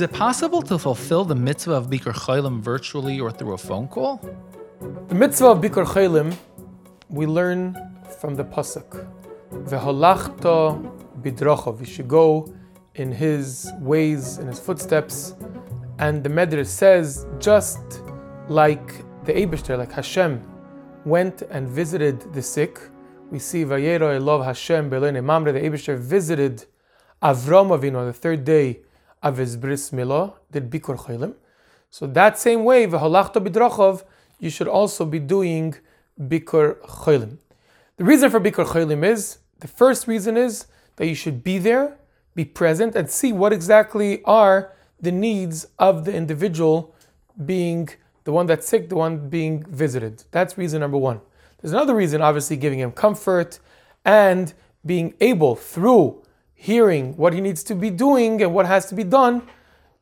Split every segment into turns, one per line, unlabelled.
Is it possible to fulfill the mitzvah of Bikur Cholim virtually or through a phone call?
The mitzvah of Bikur Cholim, we learn from the pasuk. Veholachto bidrochov. You should go in his ways, in his footsteps. And the Medrash says, just like the Abishter, like Hashem, went and visited the sick. We see Vayero Elov Hashem Belene Mamre, the Abishter visited Avram Avinu on the third day his bris milah, did Bikur Cholim. So that same way, V'holachto bidrochov, you should also be doing Bikur Cholim. The reason for Bikur Cholim is, the first reason is that you should be there, be present, and see what exactly are the needs of the individual being the one that's sick, the one being visited. That's reason number one. There's another reason, obviously, giving him comfort and being able through hearing what he needs to be doing and what has to be done,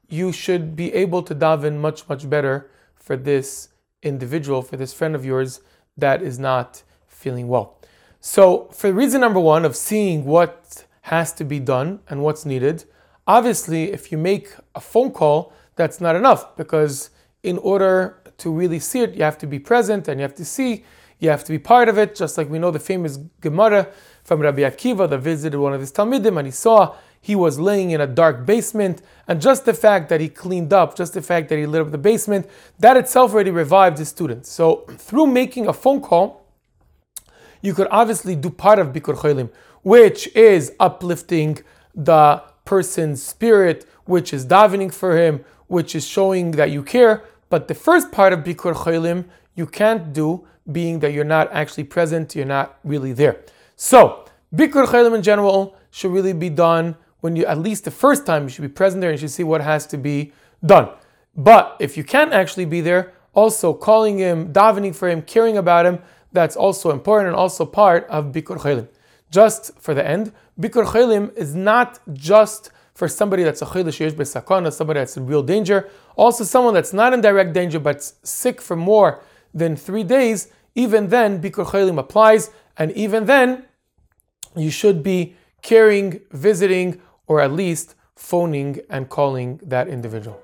you should be able to daven much, much better for this individual, for this friend of yours that is not feeling well. So, for reason number one of seeing what has to be done and what's needed, obviously, if you make a phone call, that's not enough because in order to really see it, you have to be present and you have to see, you have to be part of it, just like we know the famous Gemara from Rabbi Akiva that visited one of his Talmidim and he saw he was laying in a dark basement, and just the fact that he cleaned up, just the fact that he lit up the basement, that itself already revived his students. So through making a phone call, you could obviously do part of Bikur Cholim, which is uplifting the person's spirit, which is davening for him, which is showing that you care. But the first part of Bikur Cholim you can't do, being that you're not actually present, you're not really there. So, Bikur Cholim in general should really be done when you, at least the first time, you should be present there and you should see what has to be done. But if you can't actually be there, also calling him, davening for him, caring about him, that's also important and also part of Bikur Cholim. Just for the end, Bikur Cholim is not just for somebody that's a chaylish yesh besakana, somebody that's in real danger, also someone that's not in direct danger but sick for more than three days, even then Bikur Chaylim applies, and even then you should be caring, visiting, or at least phoning and calling that individual.